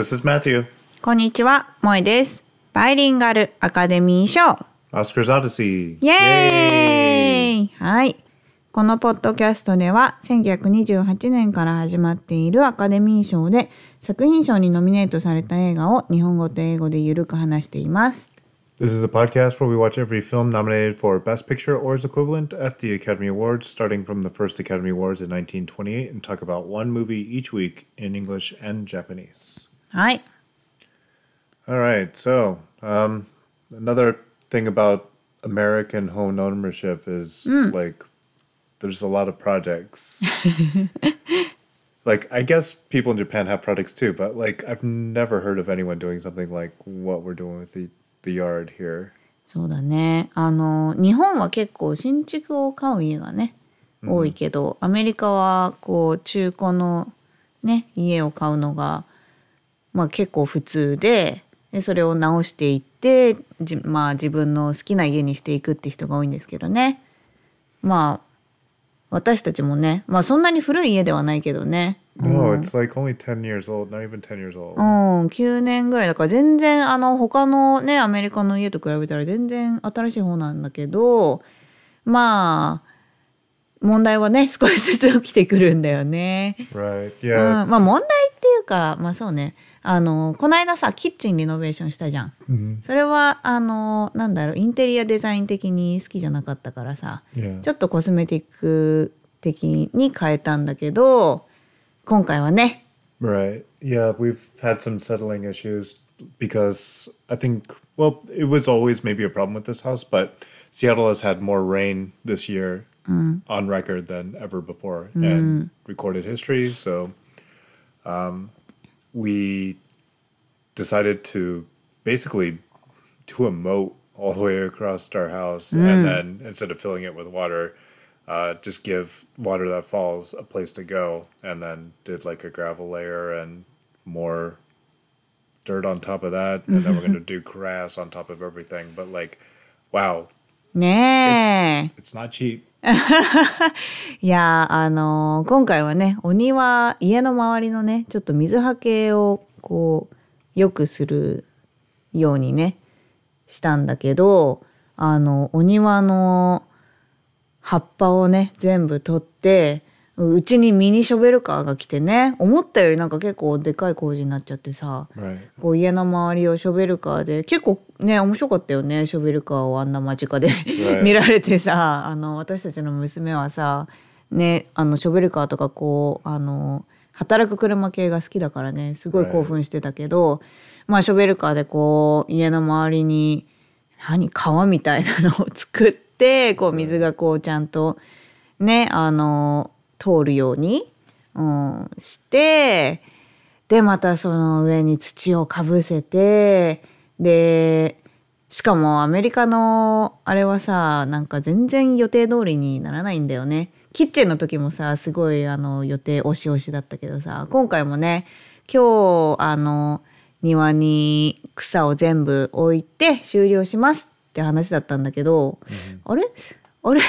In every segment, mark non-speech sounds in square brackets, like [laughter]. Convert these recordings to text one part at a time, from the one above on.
This is Matthew. こんにちは、萌えです。バイリンガルアカデミー賞。Oscar's Odyssey. イエーイはい。このポッドキャストでは1928年から始まっているアカデミー賞で作品賞にノミネートされた映画を日本語と英語でゆるく話しています。This is a podcast where we watch every film nominated for Best Picture or its equivalent at the Academy Awards, starting from the first Academy Awards in 1928, and talk about one movie each week in English and Japanese. はい。 All right, so um, another thing about American home ownership is like there's a lot of projects. like I guess people in Japan have projects too, but like I've never heard of anyone doing something like what we're doing with the the yard here. そうだね。あの、日本は結構新築を買う家がね、多いけど、アメリカはこう中古のね、家を買うのが、 まあ結構普通で、でそれを直していって、じまあ自分の好きな家にしていくって人が多いんですけどね。まあ、私たちもね、まあそんなに古い家ではないけどね。No, it's like only ten years old, not even ten years old. うん、9年ぐらいだから全然あの他のねアメリカの家と比べたら全然新しい方なんだけどまあ問題はね少しずつ起きてくるんだよね。Right? うん、Yeah. まあ問題っていうかまあそうねあのこの間さキッチンリノベーションしたじゃん。それはあのなんだろうインテリアデザイン的に好きじゃなかったからさ Yeah. ちょっとコスメティック的に変えたんだけど今回はね Right. Yeah, we've had some settling issues because I think, well, it was always maybe a problem with this house, but Seattle has had more rain this year on record than ever before in recorded history. So um, we decided to basically do a moat all the way across our house and then instead of filling it with water uh, just give water that falls a place to go and then did like a gravel layer and more dirt on top of that. And then we're going [laughs] to do grass on top of everything. But like wow ねえ。It's not cheap. [laughs] いやーあのー今回はねお庭家の周りのねちょっと水はけをこう良くするようにねしたんだけどあのお庭の葉っぱをね全部取ってうちにミニショベルカーが来てね。思ったよりなんか結構でかい工事になっちゃってさ。Right. こう家の周りをショベルカーで。結構ね面白かったよねショベルカーをあんな間近で。[laughs] 見られてさ。あの私たちの娘はさねあのショベルカーとかこうあの働く車系が好きだからね。すごい興奮してたけど、まあショベルカーでこう家の周りに何川みたいなのを作ってこう水がこうちゃんとねあの通るように、うん、してでまたその上に土をかぶせてでしかもアメリカのあれはさなんか全然予定通りにならないんだよね。キッチンの時もさすごいあの予定押し押しだったけどさ今回もね今日あの庭に草を全部置いて終了しますって話だったんだけど、あれ？あれ？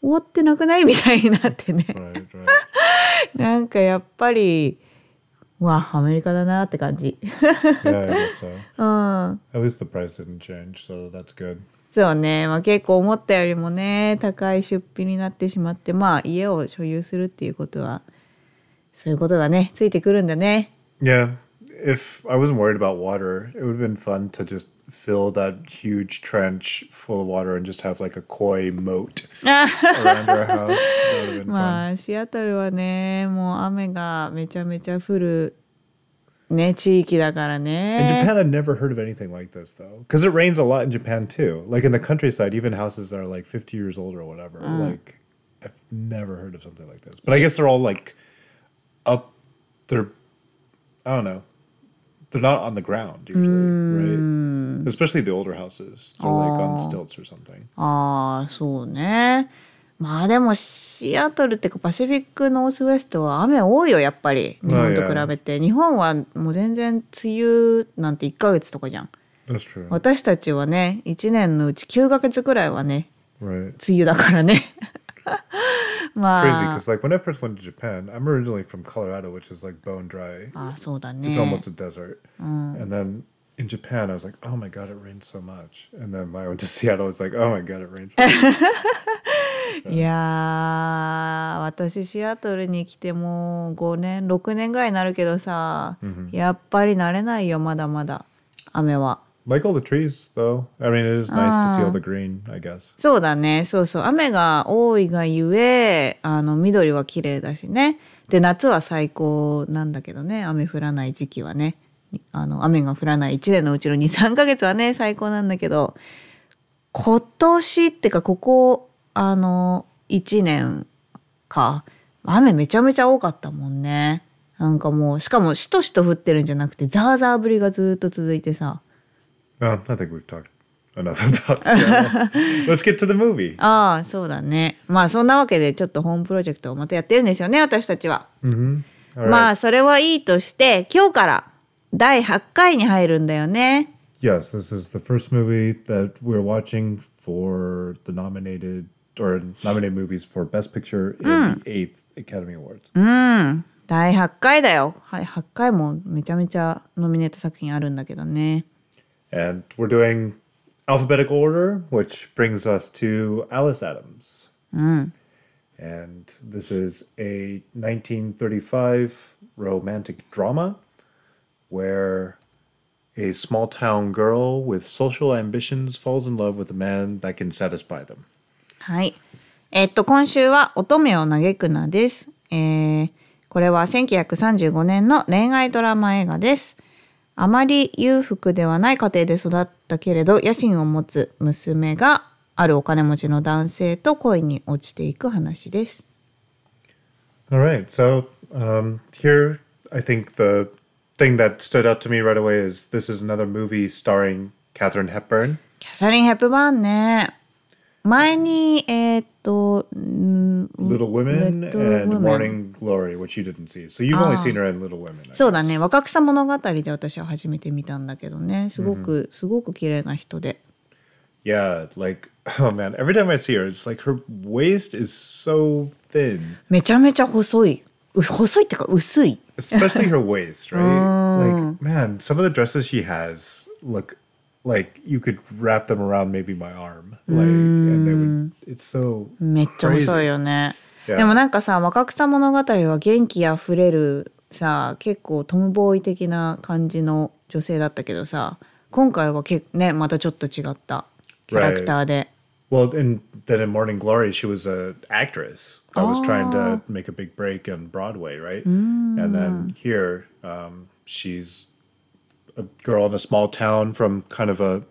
終わってなくない？みたいになってね。[laughs] なんかやっぱりわアメリカだなって感じ。yeah so [laughs] うん。at least the price didn't change so that's good そうね、まあ、結構思ったよりもね高い出費になってしまってまあ家を所有するっていうことはそういうことがねついてくるんだね。Yeah, if I wasn't worried about water, it would have been fun to just fill that huge trench full of water and just have like a koi moat [laughs] around our house. That would have been fun. まあシアトルはねもう雨がめちゃめちゃ降るね地域だから In ね。 Japan, I'd never heard of anything like this though, because it rains a lot in Japan too. Like in the countryside, even houses that are like 50 years old or whatever. Like I've never heard of something like this. But I guess they're all like up. They're I don't know. They're not on the ground usually, right? Especially the older houses. They're like on stilts or something. ああそうね。まあでもシアトルってかパシフィックノースウェストは雨多いよやっぱり日本と比べて日本はもう全然梅雨なんて1ヶ月とかじゃん.私たちはね1年のうち9ヶ月くらいはね Right. 梅雨だからねま Crazy あ because like when I first went to Japan, I'm originally from Colorado, which is like bone dry. あそうだ It's ね almost a desert. And then in Japan, I was like, oh my god, it rains so much. And then when I went to Seattle, [laughs] it's like, oh my god, it rains. So much. [laughs] いやー私シアトルに来てもう5年6年ぐらいになるけどさ、やっぱり慣れないよまだまだ雨は Like all the trees, though. I mean, it is nice to see all the green, I guess. そうだね。そうそう。雨が多いがゆえあの緑は綺麗だしね。で夏は最高なんだけどね。雨降らない時期はね。あの雨が降らない1年のうちの23 [laughs] ヶ月はね最高なんだけど。今年ってかここあの1年か。雨めちゃめちゃ多かったもんね。なんかもうしかもしとしと降ってるんじゃなくてザーザー降りがずっと続いてさ Well, I think we've talked enough about Seattle. Let's get to the movie. ああそうだねまあそんなわけでちょっとホームプロジェクトをまたやってるんですよね私たちは、All right. まあそれはいいとして今日から第8回に入るんだよね Yes, this is the first movie that we're watching for the nominated or nominated movies for Best Picture in the eighth Academy Awards. 第8回だよはい8回もめちゃめちゃノミネート作品あるんだけどね And we're doing alphabetical order, which brings us to Alice Adams. And this is a 1935 romantic drama where a small town girl with social ambitions falls in love with a man that can satisfy them. はい。えっと、今週は乙女を嘆くなです。えーこれは1935年の恋愛ドラマ映画です。 あまり裕福ではない家庭で育ったけれど野心を持つ娘があるお金持ちの男性と恋に落ちていく話です。All right. So um, here, I think the thing that stood out to me right away is this is another movie starring Katherine Hepburn. キャサリン・ヘップバーンね。前に、えーっと、ん Little Women and. Morning Glory, which you didn't see. So you've only seen her in Little Women. そうだね。若草物語で私は初めて見たんだけどね。すごく、すごく綺麗な人で。Yeah, like oh man, every time I see her, it's like her waist is so thin, めちゃめちゃ細い。う細いってか薄い。especially her waist, right? Like man, some of the dresses she has look like you could wrap them around maybe my arm, like, and they would. It's so めっちゃ細い crazy. よね。 Yeah. でもなんかさ若草物語は元気あふれるさ結構トムボーイ的な感じの女性だったけどさ今回はけねまたちょっと違ったキャラクターで。 Well, and then in Morning Glory, she was an actress that was trying to make a big break on Broadway, right? And then here, um, she's a girl in a small town from kind of a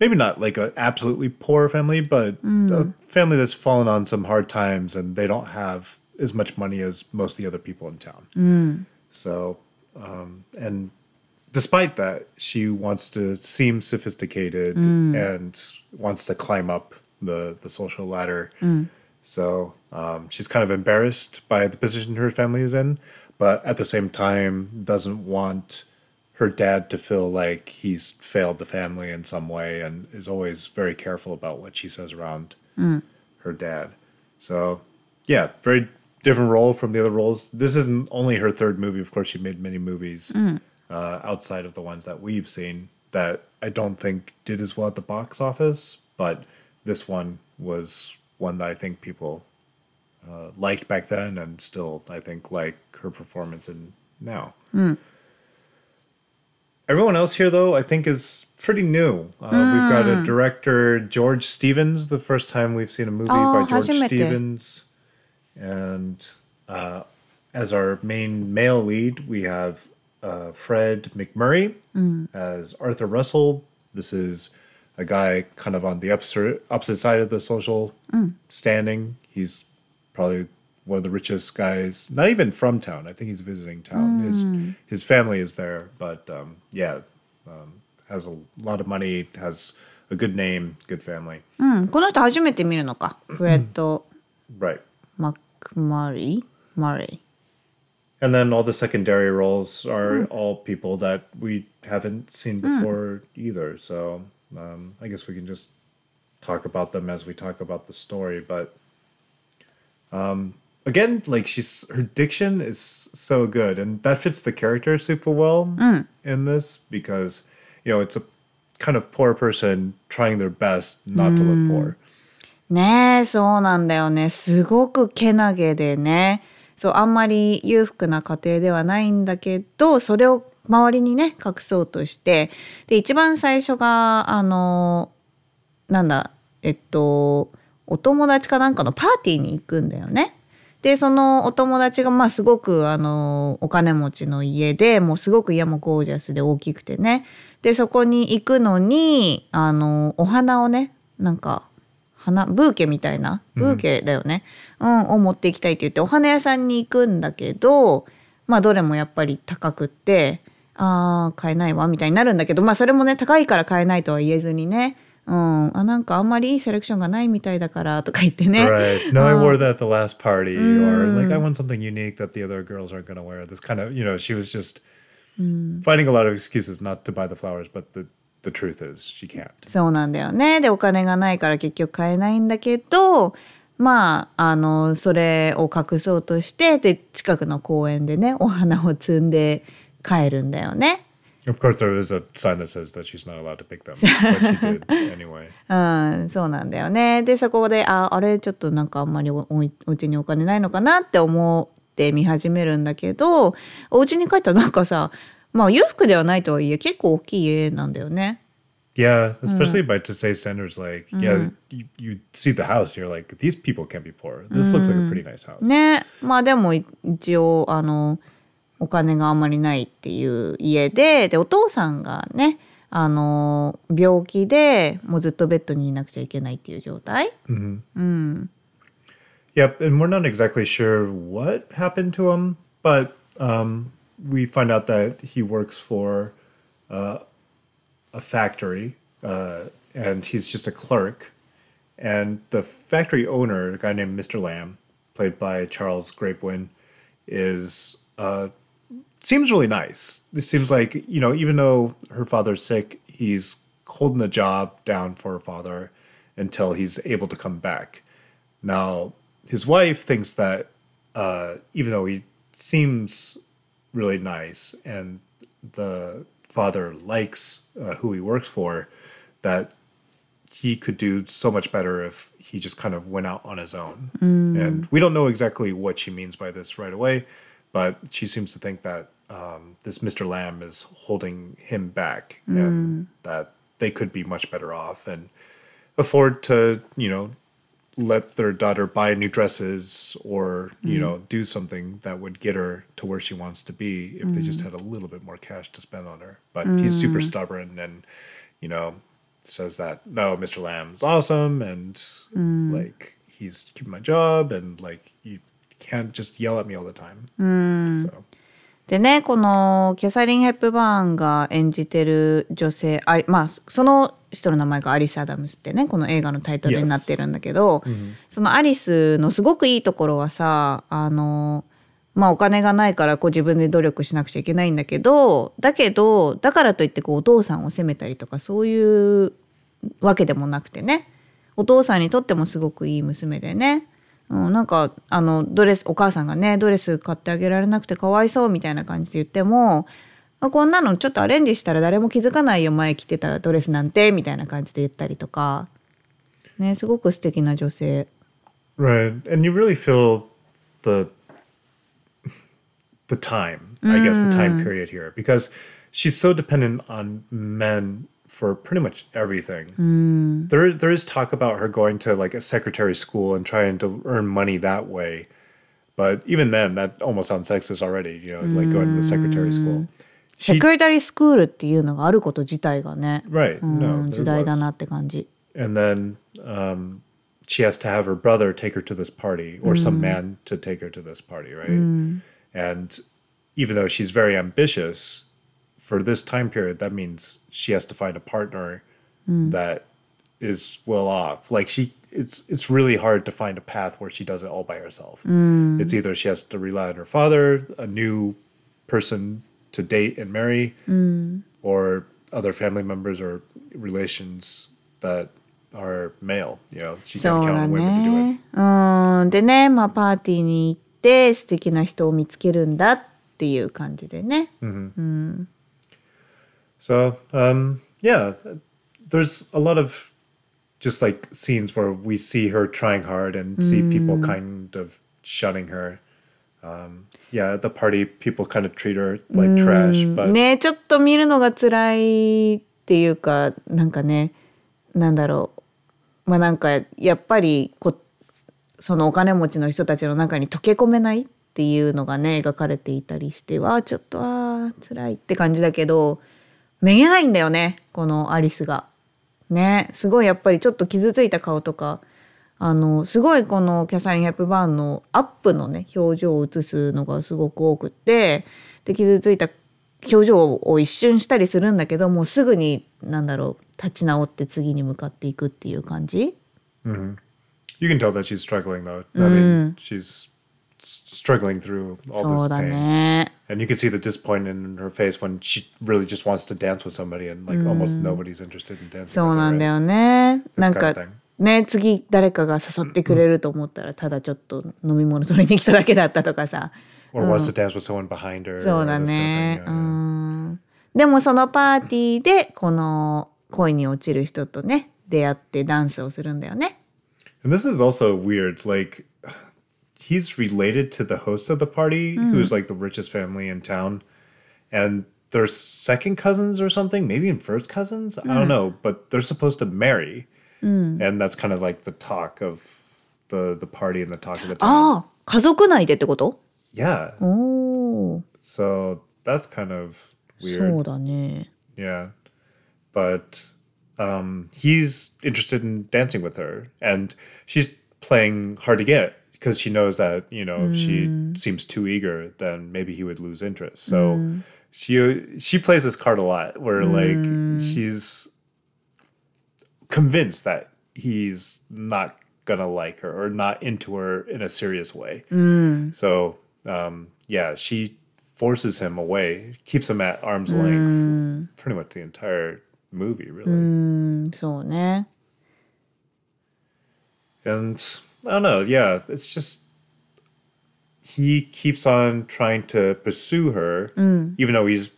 maybe not like an absolutely poor family, but a family that's fallen on some hard times and they don't have as much money as most of the other people in town. So, um, and despite that, she wants to seem sophisticated and wants to climb up the, the social ladder. So um, she's kind of embarrassed by the position her family is in, but at the same time doesn't want her dad to feel like he's failed the family in some way and is always very careful about what she says around her dad. So, yeah, very different role from the other roles. This isn't only her third movie. Of course, she made many movies uh, outside of the ones that we've seen that I don't think did as well at the box office. But this one was one that I think people uh, liked back then and still, I think, like her performance in now. Everyone else here, though, I think is pretty new. Uh, mm. We've got a director, George Stevens, the first time we've seen a movie oh, by George Stevens. And uh, as our main male lead, we have uh, Fred MacMurray mm. as Arthur Russell. This is a guy kind of on the opposite, opposite side of the social mm. standing. He's probably one of the richest guys, not even from town. I think he's visiting town. Mm. His his family is there, but um, yeah, um, has a lot of money, has a good name, good family. Mm. うん、この人初めて見るのか。フレッド。right. MacMurray. Murray. And then all the secondary roles are mm. all people that we haven't seen mm. before either. So um, I guess we can just talk about them as we talk about the story. But um, again, like she's her diction is so good, and that fits the character super well in this because you know it's a kind of poor person trying their best not to look poor. ねえ、そうなんだよね。すごくけなげでね。そう、あんまり裕福な家庭ではないんだけど、それを周りにね、隠そうとして。で、一番最初が、あの、なんだ、えっと、お友達かなんかのパーティーに行くんだよね。で、そのお友達が、まあすごく、あの、お金持ちの家で、もうすごく家もゴージャスで大きくてね。で、そこに行くのに、あの、お花をね、なんか、花ブーケみたいなブーケだよね、うんを持っていきたいって言ってお花屋さんに行くんだけどまあどれもやっぱり高くってあー買えないわみたいになるんだけどまあそれもね高いから買えないとは言えずにねうん、あなんかあんまりいいセレクションがないみたいだからとか言ってね。Right. No, I wore that at the last party, or like I want something unique that the other girls aren't going to wear. This kind of, you know, she was just finding a lot of excuses not to buy the flowers, but the the truth is she can't. そうなんだよね。でお金がないから結局買えないんだけどまああのそれを隠そうとしてで近くの公園でねお花を摘んで帰るんだよね。Of course, there is a sign that says that she's not allowed to pick them, but she did anyway. うん、そうなんだよね。でそこでああれちょっとなんかあんまりおおいお家にお金ないのかなって思って見始めるんだけどお家に帰ったらなんかさまあ裕福ではないとはいえ結構大きい家なんだよね。Yeah, especially by today's standards, like yeah, you, you see the house, you're like, these people can't be poor. This looks like a pretty nice house. ねまあでもい一応あのお金があんまりないっていう家ででお父さんがねあの病気でもうずっとベッドにいなくちゃいけないっていう状態 Yep, and we're not exactly sure what happened to him, but um, we find out that he works for uh, a factory, uh, and he's just a clerk. And the factory owner, a guy named Mr. Lamb, played by Charles Grapewin, is uh, seems really nice. This seems like you know, even though her father's sick, he's holding the job down for her father until he's able to come back. Now, his wife thinks that uh, even though he seems really nice and the father likes uh, who he works for, that he could do so much better if he just kind of went out on his own. And we don't know exactly what she means by this right away, but she seems to think that um, this Mr. Lamb is holding him back and mm. that they could be much better off and afford to, you know, let their daughter buy new dresses or, you mm. know, do something that would get her to where she wants to be if they just mm. had a little bit more cash to spend on her. But he's super stubborn and, you know, says that no, Mr. Lamb's awesome and like he's keeping my job and like you can't just yell at me all the time. So でねこのキャサリン・ヘップバーンが演じてる女性あまあその人の名前がアリス・アダムスってねこの映画のタイトルになってるんだけど、そのアリスのすごくいいところはさあのまあお金がないからこう自分で努力しなくちゃいけないんだけどだけどだからといってこうお父さんを責めたりとかそういうわけでもなくてねお父さんにとってもすごくいい娘でね、うん、なんかあのドレスお母さんがねドレス買ってあげられなくてかわいそうみたいな感じで言っても、まあ、こんなのちょっとアレンジしたら誰も気づかないよ前着てたドレスなんてみたいな感じで言ったりとか。ねすごく素敵な女性。Right. And you really feel the the time, I guess, the time period here because she's so dependent on men for pretty much everything. There there is talk about her going to like a secretary school and trying to earn money that way. But even then that almost sounds sexist already, you know, like going to the secretary school. セクレタリースクールっていうのがあること自体がね、 Right. う No. ん、 there 時代だ was. なって感じ and then um, she has to have her brother take her to this party or some man to take her to this party right and even though she's very ambitious for this time period that means she has to find a partner that is well off like she it's it's really hard to find a path where she does it all by herself it's either she has to rely on her father a new person to date and marry or other family members or relations that are male. You know, she そ can't う count だ on women to do it. ね。うん。でね、まあパーティーに行って素敵な人を見つけるんだっていう感じでね。 So, um, yeah, there's a lot of just like scenes where we see her trying hard and see people kind of shunning her. Um, yeah, at the party, people kind of treat her like trash, but ねちょっと見るのが辛いっていうかなんかねなんだろうまあなんかやっぱりこそのお金持ちの人たちの中に溶け込めないっていうのがね描かれていたりしてわあちょっとあー辛いって感じだけどめげないんだよねこのアリスが。ねすごいやっぱりちょっと傷ついた顔とかあのすごいこのキャサリン・ヘップバーンのアップのね表情を映すのがすごく多くってで傷ついた表情を一瞬したりするんだけどもうすぐになんだろう立ち直って次に向かっていくっていう感じ you can tell that she's struggling though. I mean, she's struggling through all そう this だ pain. ね And you can see the disappointment in her face when she really just wants to dance with somebody and like almost nobody's interested in dancing そう with なん her. だ right? よねなんか kind of thing. ね次誰かが誘ってくれると思ったらただちょっと飲み物取りに来ただけだったとかさ Or wants to dance with someone behind her. そう or だ this kind of ね thing, う yeah, yeah. んでもそのパーティーでこの恋に落ちる人とね出会ってダンスをするんだよね And this is also weird. Like, he's related to the host of the party, who's like the richest family in town. And they're second cousins or something, maybe in first cousins. I don't know. But they're supposed to marry. And that's kind of like the talk of the, the party and the talk of the town. ああ家族内でってこと Yeah. おお So that's kind of そ weird. うだね Yeah. But um, he's interested in dancing with her. And she's playing hard to get because she knows that you know if she mm. seems too eager, then maybe he would lose interest. So mm. she she plays this card a lot, where mm. like she's convinced that he's not gonna like her or not into her in a serious way. Mm. So um, yeah, she forces him away, keeps him at arm's mm. length, pretty much the entire movie, really. so and I don't know, yeah, it's just he keeps on trying to pursue her, mm. even though he's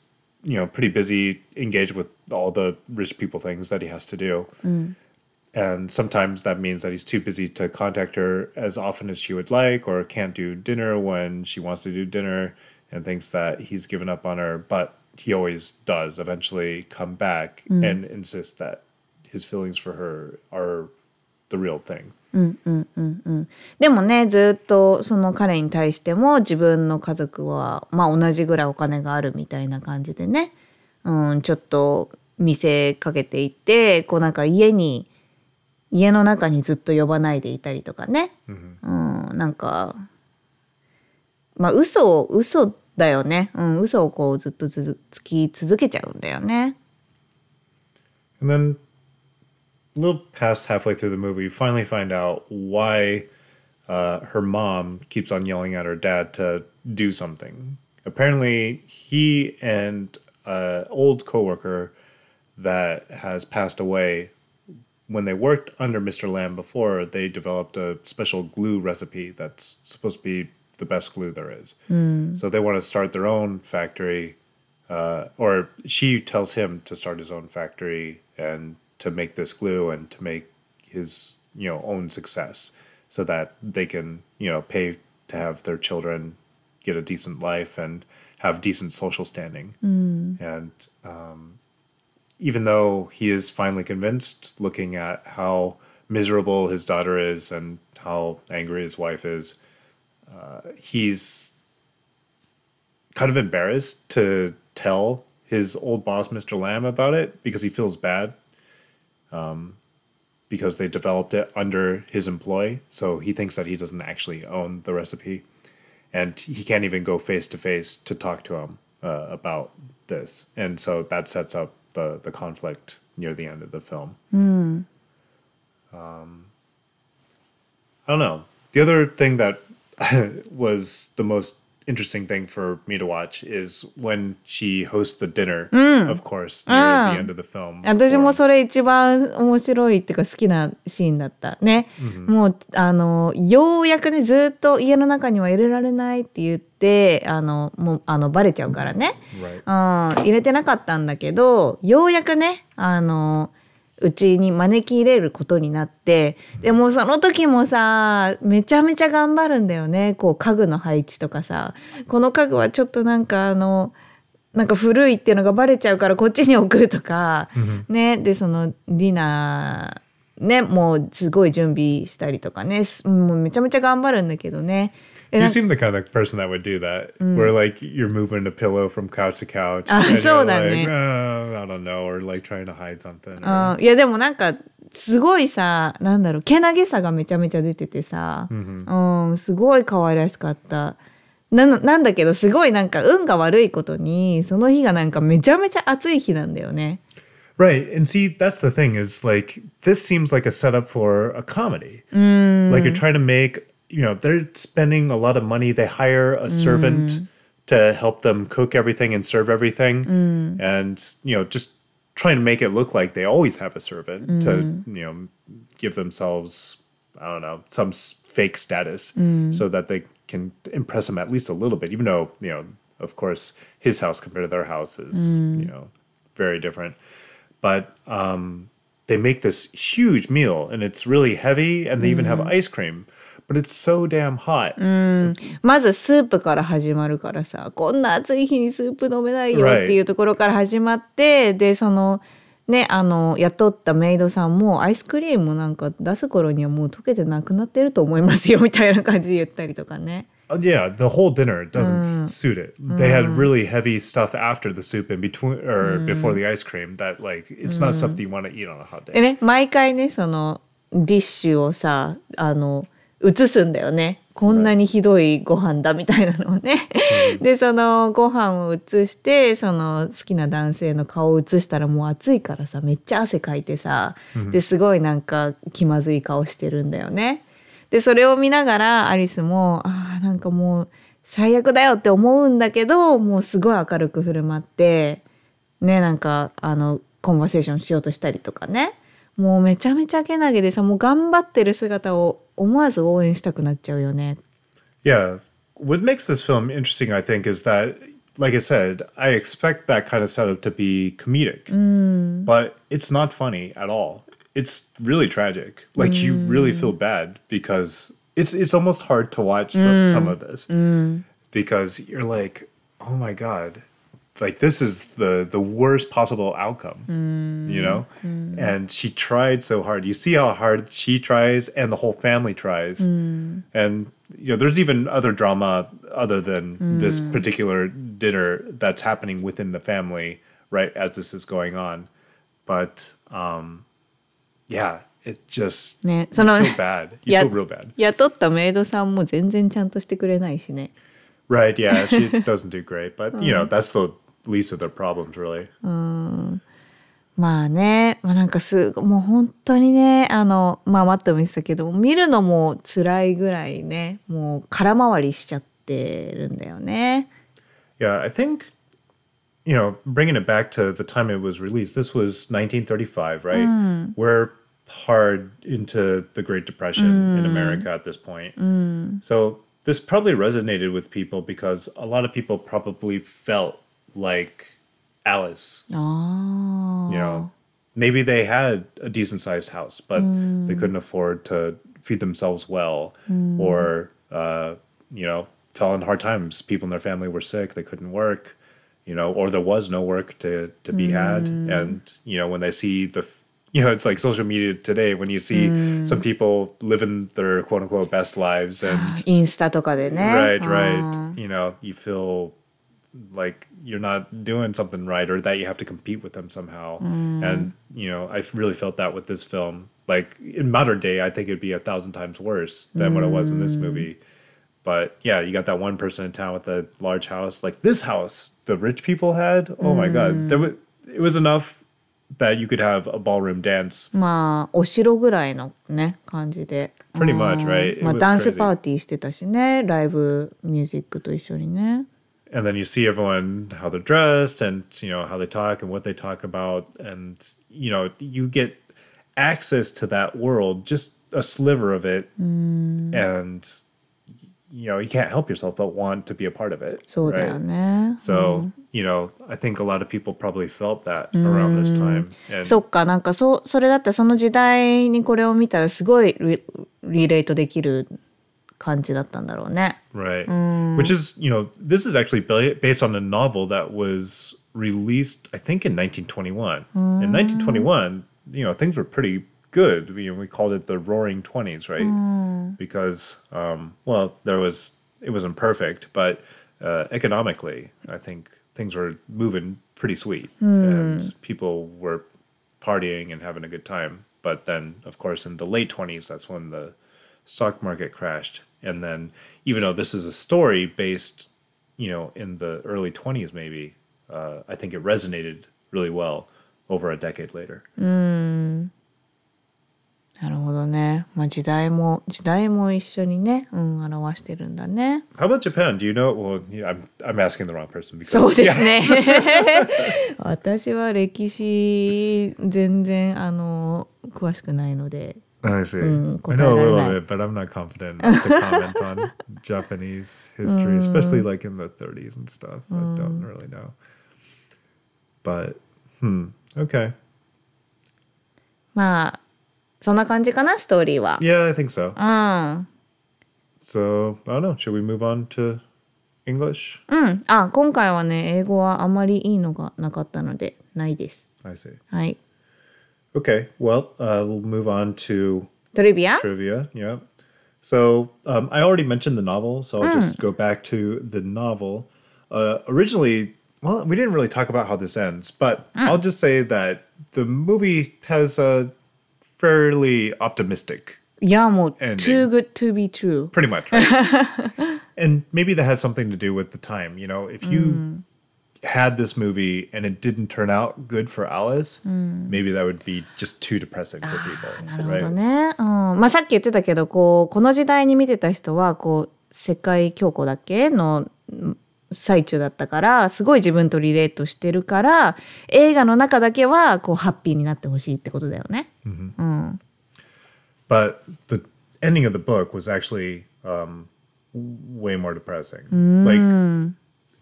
you know pretty busy, engaged with all the rich people things that he has to do. Mm. And sometimes that means that he's too busy to contact her as often as she would like, or can't do dinner when she wants to do dinner, and thinks that he's given up on her. But he always does eventually come back mm. and insist that his feelings for her are the real thing. うんうんうんでもねずっとその彼に対しても自分の家族はまあ同じぐらいお金があるみたいな感じでね、うん、ちょっと見せかけていてこうなんか家に家の中にずっと呼ばないでいたりとかね、うん、なんかまあ嘘を嘘だよね、うん、嘘をこうずっとつつき続けちゃうんだよね。And then a little past halfway through the movie, you finally find out why uh, her mom keeps on yelling at her dad to do something. Apparently, he and an old coworker that has passed away, when they worked under Mr. Lamb before, they developed a special glue recipe that's supposed to be the best glue there is. So they want to start their own factory uh, or she tells him to start his own factory and to make this glue and to make his you know own success so that they can you know pay to have their children get a decent life and have decent social standing and um, even though he is finally convinced looking at how miserable his daughter is and how angry his wife is uh, he's kind of embarrassed to tell his old boss, Mr. Lamb, about it because he feels bad. Um, because they developed it under his employ, so he thinks that he doesn't actually own the recipe, and he can't even go face to face to talk to him uh, about this, and so that sets up the the conflict near the end of the film. Um, I don't know. The other thing that [laughs] was the most interesting thing for me to watch is when she hosts the dinner, of course, near the end of the film. 私もそれ一番面白いっていうか好きなシーンだった。ね、もうあのようやくねずっと家の中には入れられないって言ってあのもうあのバレちゃうからね、Right. うん、入れてなかったんだけどようやくねあのうちに招き入れることになってでもその時もさめちゃめちゃ頑張るんだよね。こう家具の配置とかさ。この家具はちょっとなんかあのなんか古いっていうのがバレちゃうからこっちに置くとか、ね。でそのディナーねもうすごい準備したりとかね。すもうめちゃめちゃ頑張るんだけどね。え You なんか seem the kind of person that would do that, where like you're moving a pillow from couch to couch. Ah, and そう you're だ like, ね。 "Uh, I don't know, or like trying to hide something. or- あいやでもなんかすごいさなんだろうけなげさがめちゃめちゃ出ててさ、うん、すごい可愛らしかったなのなんだけどすごいなんか運が悪いことにその日がなんかめちゃめちゃ暑い日なんだよね。 Right. And see, that's the thing is like, this seems like a setup for a comedy. Like you're trying to make, you know, they're spending a lot of money. They hire a servant mm. to help them cook everything and serve everything. Mm. And, you know, just trying to make it look like they always have a servant to, mm. you know, give themselves, I don't know, some fake status so that they can impress them at least a little bit, even though, you know, of course, his house compared to their house is, you know, very different. But um, they make this huge meal and it's really heavy and they even have ice cream but it's so damn hot So- まずスープから始まるからさこんな暑い日にスープ飲めないよ Right. っていうところから始まってでそのねあの雇ったメイドさんもアイスクリームなんか出す頃にはもう溶けてなくなってると思いますよみたいな感じで言ったりとかね。Uh, yeah the whole dinner doesn't suit it they had really heavy stuff after the soup in between or before the ice cream that like it's not stuff that you want to eat on a hot で day ね毎回ねそのディッシュをさあの移すんだよねこんなにひどいご飯だみたいなのをね。でそのご飯を移してその好きな男性の顔を移したらもう暑いからさめっちゃ汗かいてさですごいなんか気まずい顔してるんだよね。でそれを見ながらアリスもあーなんかもう最悪だよって思うんだけどもうすごい明るく振る舞ってねなんかあのコンバセーションしようとしたりとかねもうめちゃめちゃけなげでさもう頑張ってる姿を思わず応援したくなっちゃうよね。 Yeah. What makes this film interesting, I think, is that, like I said, I expect that kind of setup to be comedic, but it's not funny at all. It's really tragic. Like you really feel bad because it's it's almost hard to watch some, some of this because you're like, oh my god, like this is the the worst possible outcome, you know. And she tried so hard. You see how hard she tries, and the whole family tries. And you know, there's even other drama other than this particular dinner that's happening within the family right as this is going on. But um, yeah, it just Ne, you so no- feel bad. You Yeah. feel real bad. 雇ったメイドさんも全然ちゃんとしてくれないしね。 Right? Yeah, she doesn't do great, but you know, that's the least of their problems, really. まあね、まあ、なんかすもう本当にねあのまあマットも言ってたけど見るのも辛いぐらいねもう空回りしちゃってるんだよね。 Yeah, I think, you know, bringing it back to the time it was released, this was 1935, right? We're hard into the Great Depression in America at this point. So this probably resonated with people because a lot of people probably felt like Alice. あ You know, maybe they had a decent sized house, but they couldn't afford to feed themselves well, or uh, you know, fell in hard times. People in their family were sick; they couldn't work, you know, or there was no work to to be had. And you know, when they see the f- you know, it's like social media today when you see some people living their quote unquote best lives and [gasps] あインスタとかでね。 right あ right you know you feel like you're not doing something right or that you have to compete with them somehow and you know i really felt that with this film like in modern day i think it'd be a thousand times worse than what it was in this movie but yeah you got that one person in town with a large house like this house the rich people had oh my god there was it was enough that you could have a ballroom dance. まあお城ぐらいのね感じで Pretty much, うん right? It まあ was ダンス crazy. パーティーしてたしねライブミュージックと一緒にね And then you see everyone how they're dressed and you know how they talk and what they talk about and you know you get access to that world just a sliver of it and you know you can't help yourself but want to be a part of it そうだよ right? ね、 So, you know, I think a lot of people probably felt that around this time. And そっかなんかそそれだったらその時代にこれを見たらすごいリリレートできる 感じだったんだろうね right. Which is, you know, this is actually ba- based on a novel that was released, I think, in 1921. In 1921, you know, things were pretty good. We, we called it the Roaring Twenties, right? Because, um, well, there was it wasn't perfect, but uh, economically, I think things were moving pretty sweet, and people were partying and having a good time. But then, of course, in the late 20s, that's when the stock market crashed. And then, even though this is a story based, you know, in the early 20s, maybe, uh, I think it resonated really well over a decade later. なるほどねまあ時代も時代も一緒にね、うん、表してるんだね How about Japan? Do you know? Well, yeah, I'm, I'm asking the wrong person because そうです yeah. ね私は歴史全然あの詳しくないので [laughs] [laughs] I see. Mm, I know a little 答えられない。 bit, but I'm not confident enough to comment on [laughs] Japanese history, especially like in the 30s and stuff. I don't really know. But, hmm, okay. まあそんな感じかなストーリーは Yeah, I think so. うん So, I don't know. Should we move on to English? うんあ今回はね英語はあまりいいのがなかったのでないです I see. はい Okay, well, uh, we'll move on to trivia. Trivia, yeah. So um, I already mentioned the novel, so I'll mm. just hmm. go back to the novel. Uh, originally, well, we didn't really talk about how this ends, but mm. I'll just say that the movie has a fairly optimistic. Yeah, well, too good to be true. Pretty much, right? [laughs] and maybe that had something to do with the time. You know, if you mm had this movie and it didn't turn out good for Alice, maybe that would be just too depressing for people. なるほ right? どね、うん、まあさっき言ってたけどこうこの時代に見てた人はこう世界恐慌だっけのうん最中だったからすごい自分とリレートしてるから映画の中だけはこうハッピーになってほしいってことだよね。 but the ending of the book was actually um, way more depressing. Like,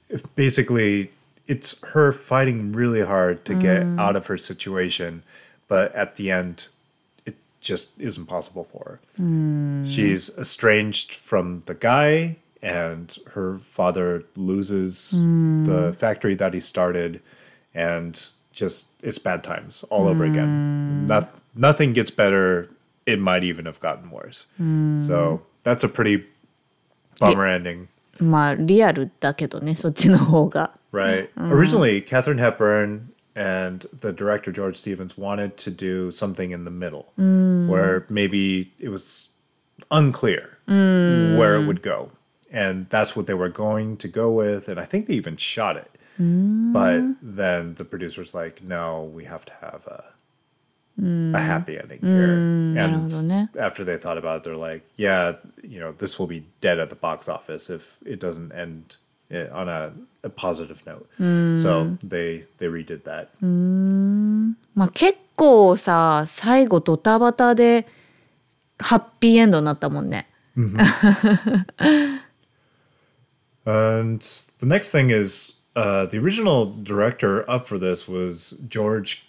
if basically, it's her fighting really hard to get out of her situation, but at the end, it just isn't possible for her. She's estranged from the guy, and her father loses the factory that he started, and just it's bad times all over again. Not, nothing gets better. It might even have gotten worse. So that's a pretty bummer ending. まあリアルだけどねそっちの方が。 Right. Mm-hmm. Originally, Katharine Hepburn and the director George Stevens wanted to do something in the middle mm. where maybe it was unclear mm. where it would go. And that's what they were going to go with. And I think they even shot it. Mm. But then the producer's like, no, we have to have a, a happy ending here. And after they thought about it, they're like, yeah, you know, this will be dead at the box office if it doesn't end on a, a positive note. So they they redid that. まあ結構さ最後ドタバタでハッピーエンドになったもんね。 [laughs] And the next thing is uh, the original director up for this was George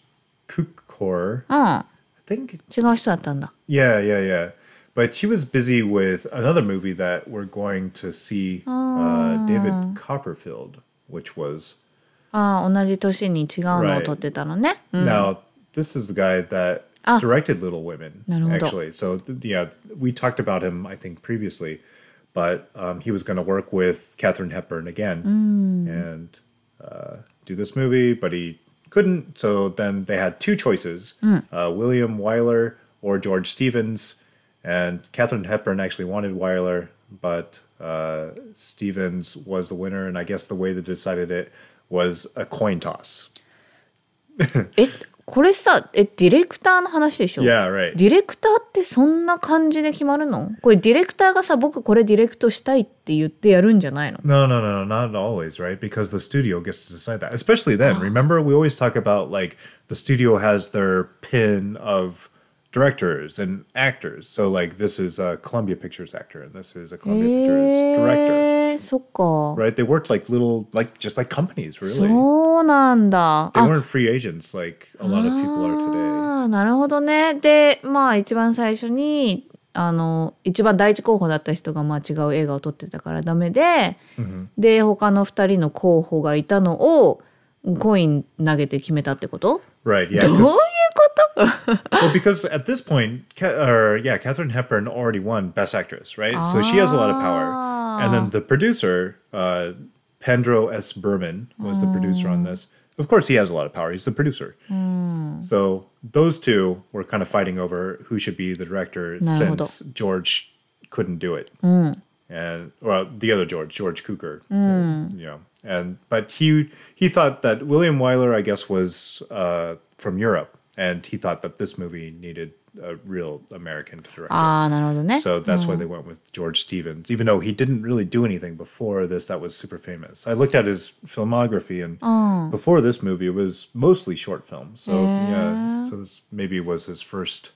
Cukor. うん I think 違う人だったんだ。 Yeah, yeah, yeah. But she was busy with another movie that we're going to see, uh, David Copperfield, which was. ああ、同じ年に違うのを撮ってたのね。うん、Now, this is the guy that directed Little Women, actually. So, yeah, we talked about him, I think, previously, but um, he was going to work with Katharine Hepburn again and uh, do this movie, but he couldn't. So then they had two choices uh, William Wyler or George Stevens. And Katharine Hepburn actually wanted Wyler, but uh, Stevens was the winner. And I guess the way they decided it was a coin toss. [laughs] えこれさえディレクターの話でしょ Yeah, right. ディレクターってそんな感じで決まるのこれディレクターがさ僕これディレクトしたいって言ってやるんじゃないの no, no, no, not always, right? Because the studio gets to decide that. Especially then. Ah. Remember, we always talk about like the studio has their pin of directors and actors. So like this is a Columbia Pictures actor and this is a Columbia Pictures director. えー、そっか Right? They worked like little like just like companies, really. そうなんだ They あ weren't free agents like a lot of people are today. なるほどねでまあ一番最初にあの一番第一候補だった人がまあ違う映画を撮ってたからダメで、で他の2人の候補がいたのをコイン投げて決めたってこと Right, yeah. どういう [laughs] well, because at this point, or yeah, Katharine Hepburn already won Best Actress, right? Ah. So she has a lot of power. And then the producer, uh, Pandro S. Berman, was mm. the producer on this. Of course, he has a lot of power. He's the producer. Mm. So those two were kind of fighting over who should be the director since George couldn't do it. Mm. And well, the other George, George Cukor, mm. you know. And but he he thought that William Wyler, I guess, was uh, from Europe, and he thought that this movie needed a real American to direct. it. ああなるほどね So that's why they went with George Stevens, even though he didn't really do anything before this that was super famous. I looked at his filmography, and before this movie, it was mostly short films. So yeah, so this maybe was his first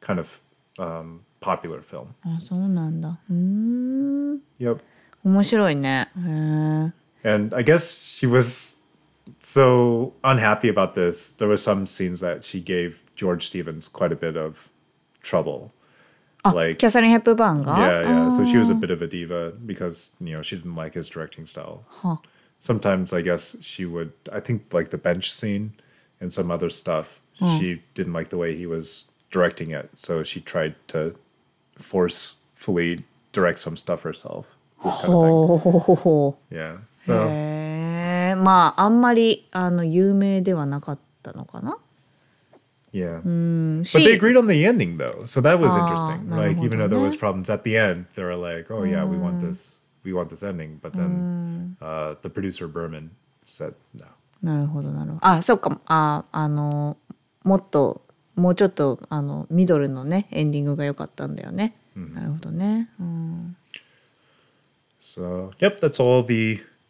kind of um, popular film. あそうなんだうーん Yep. 面白いねへえ And I guess she was so unhappy about this. There were some scenes that she gave George Stevens quite a bit of trouble. Like 캐서린 헵버번가? Yeah, yeah. So she was a bit of a diva because, you know, she didn't like his directing style. Huh. Sometimes I guess she would I think like the bench scene and some other stuff. Mm. She didn't like the way he was directing it, so she tried to forcefully direct some stuff herself. This kind of thing. Yeah. So まああんまりあの有名ではなかったのかな yeah. うん But they し agreed on the ending though, so that was Ah, interesting. Like even though there was problems at the end, they were like, "Oh yeah, we want this, we want this ending." But then uh, the producer Berman said no. なるほどなるほどあそうかああのもっともうちょっとあのミドルのねエンディングが良かったんだよね、なるほどね、うん、So yep, that's all the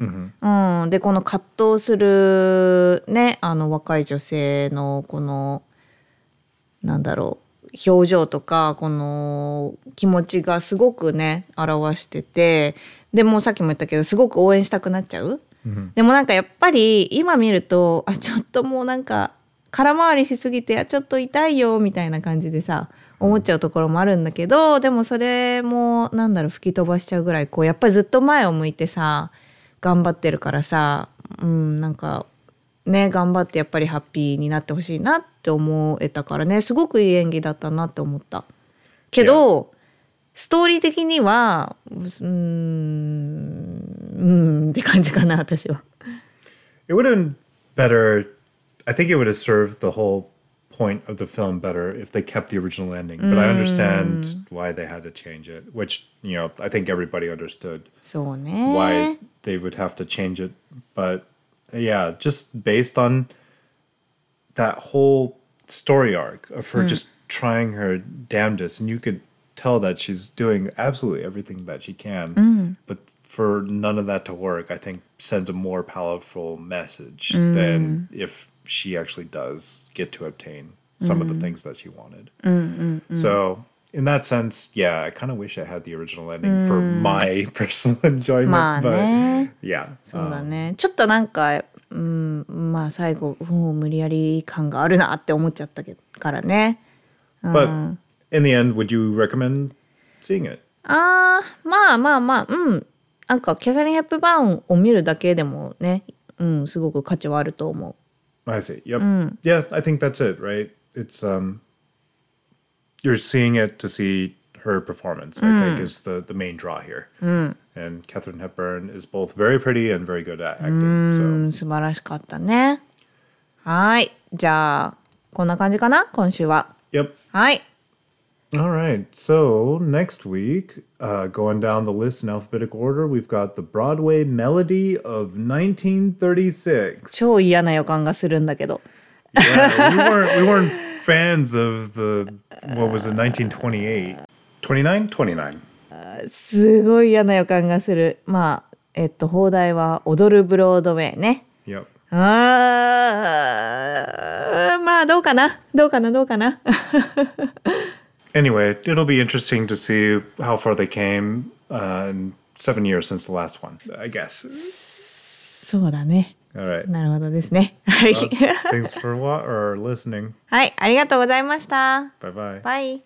うん、でこの葛藤するねあの若い女性のこのなんだろう表情とかこの気持ちがすごくね表しててでもさっきも言ったけどすごく応援したくなっちゃう、でもなんかやっぱり今見るとあちょっともうなんか空回りしすぎてあちょっと痛いよみたいな感じでさ思っちゃうところもあるんだけどでもそれもなんだろう吹き飛ばしちゃうぐらいこうやっぱりずっと前を向いてさ頑張ってるからさうんなんかね頑張ってやっぱりハッピーになってほしいなって思えたからね。すごくいい演技だったなって思った。けど、ストーリー的にはうーんうーんって感じかな私は。It would have been better. I think it would have served the whole point of the film better if they kept the original ending. But. I understand mm. why they had to change it, which, you know, I think everybody understood why eh? they would have to change it. But yeah, just based on that whole story arc of her mm. just trying her damnedest. And you could tell that she's doing absolutely everything that she can. Mm. But for none of that to work, I think sends a more powerful message than mm. if she actually does get to obtain some of the things that she wanted. So in that sense, yeah, I kind of wish I had the original ending for my [laughs] personal enjoyment. まあ but ね yeah, そうだね、ちょっとなんかうんまあ最後もう無理やり感があるなって思っちゃったけどからね But in the end, would you recommend seeing it? あーまあまあまあうんなんかキャサリン・ヘップバーンを見るだけでもねうんすごく価値はあると思う I see. Yep. Mm. Yeah, I think that's it, right? It's um you're seeing it to see her performance, mm. I think, mm. is the, the main draw here. Mm. And Katharine Hepburn is both very pretty and very good at acting. So. Mm, 素晴らしかったね。はい。じゃあ、こんな感じかな今週は。Yep. はい。All right. So next week, uh, going down the list in alphabetical order, we've got the Broadway Melody of 1936. 超嫌な予感がするんだけど Yeah, we weren't we weren't fans of the what was it 1928 29 29すごい嫌な予感がするまあえっと放題は「踊るブロードウェイね」Yep. あーまあどうかなどうかなどうかな Anyway, it'll be interesting to see how far they came uh, in seven years since the last one, I guess. そうだね All right. なるほどですねはい Thanks [laughs] for what or listening. はいありがとうございました Bye bye. バイ